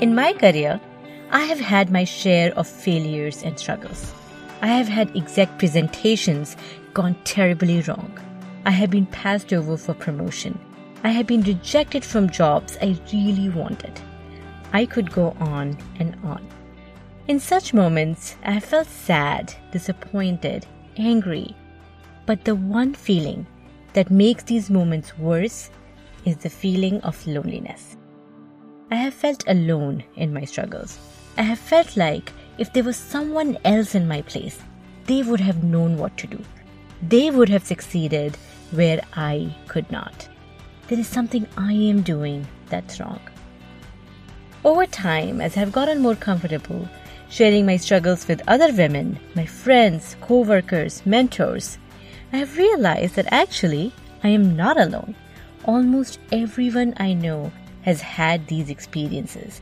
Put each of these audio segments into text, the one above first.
In my career, I have had my share of failures and struggles. I have had exec presentations gone terribly wrong. I have been passed over for promotion. I have been rejected from jobs I really wanted. I could go on and on. In such moments, I felt sad, disappointed, angry. But the one feeling that makes these moments worse is the feeling of loneliness. I have felt alone in my struggles. I have felt like if there was someone else in my place, they would have known what to do. They would have succeeded where I could not. There is something I am doing that's wrong. Over time, as I've gotten more comfortable sharing my struggles with other women, my friends, co workers, mentors, I have realized that actually I am not alone. Almost everyone I know has had these experiences,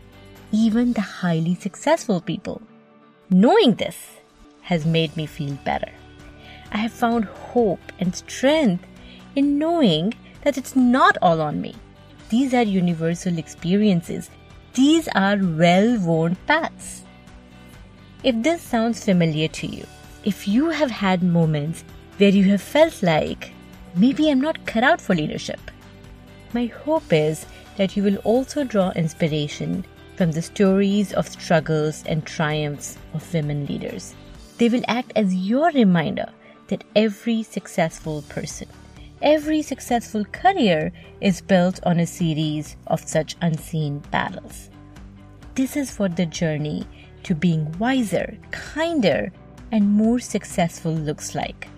even the highly successful people. Knowing this has made me feel better. I have found hope and strength in knowing that it's not all on me. These are universal experiences. These are well worn paths. If this sounds familiar to you, if you have had moments where you have felt like maybe I'm not cut out for leadership, my hope is that you will also draw inspiration from the stories of struggles and triumphs of women leaders. They will act as your reminder that every successful person, every successful career is built on a series of such unseen battles. This is what the journey to being wiser, kinder, and more successful looks like,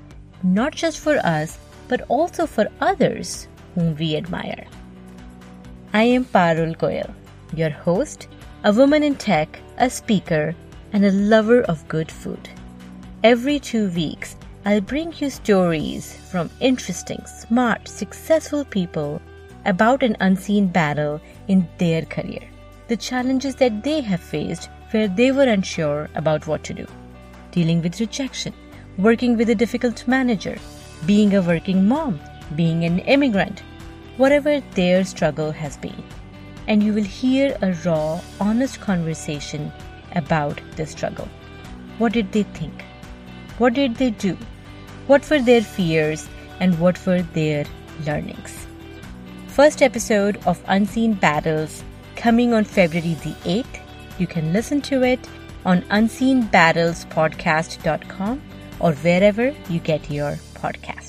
not just for us, but also for others whom we admire. I am Parul Goyal, your host, a woman in tech, a speaker, and a lover of good food. Every two weeks, I'll bring you stories from interesting, smart, successful people about an unseen battle in their career, the challenges that they have faced where they were unsure about what to do, dealing with rejection, working with a difficult manager, being a working mom, being an immigrant, whatever their struggle has been. And you will hear a raw, honest conversation about the struggle. What did they think? What did they do? What were their fears and what were their learnings? First episode of Unseen Battles coming on February the 8th. You can listen to it on unseenbattlespodcast.com or wherever you get your podcast.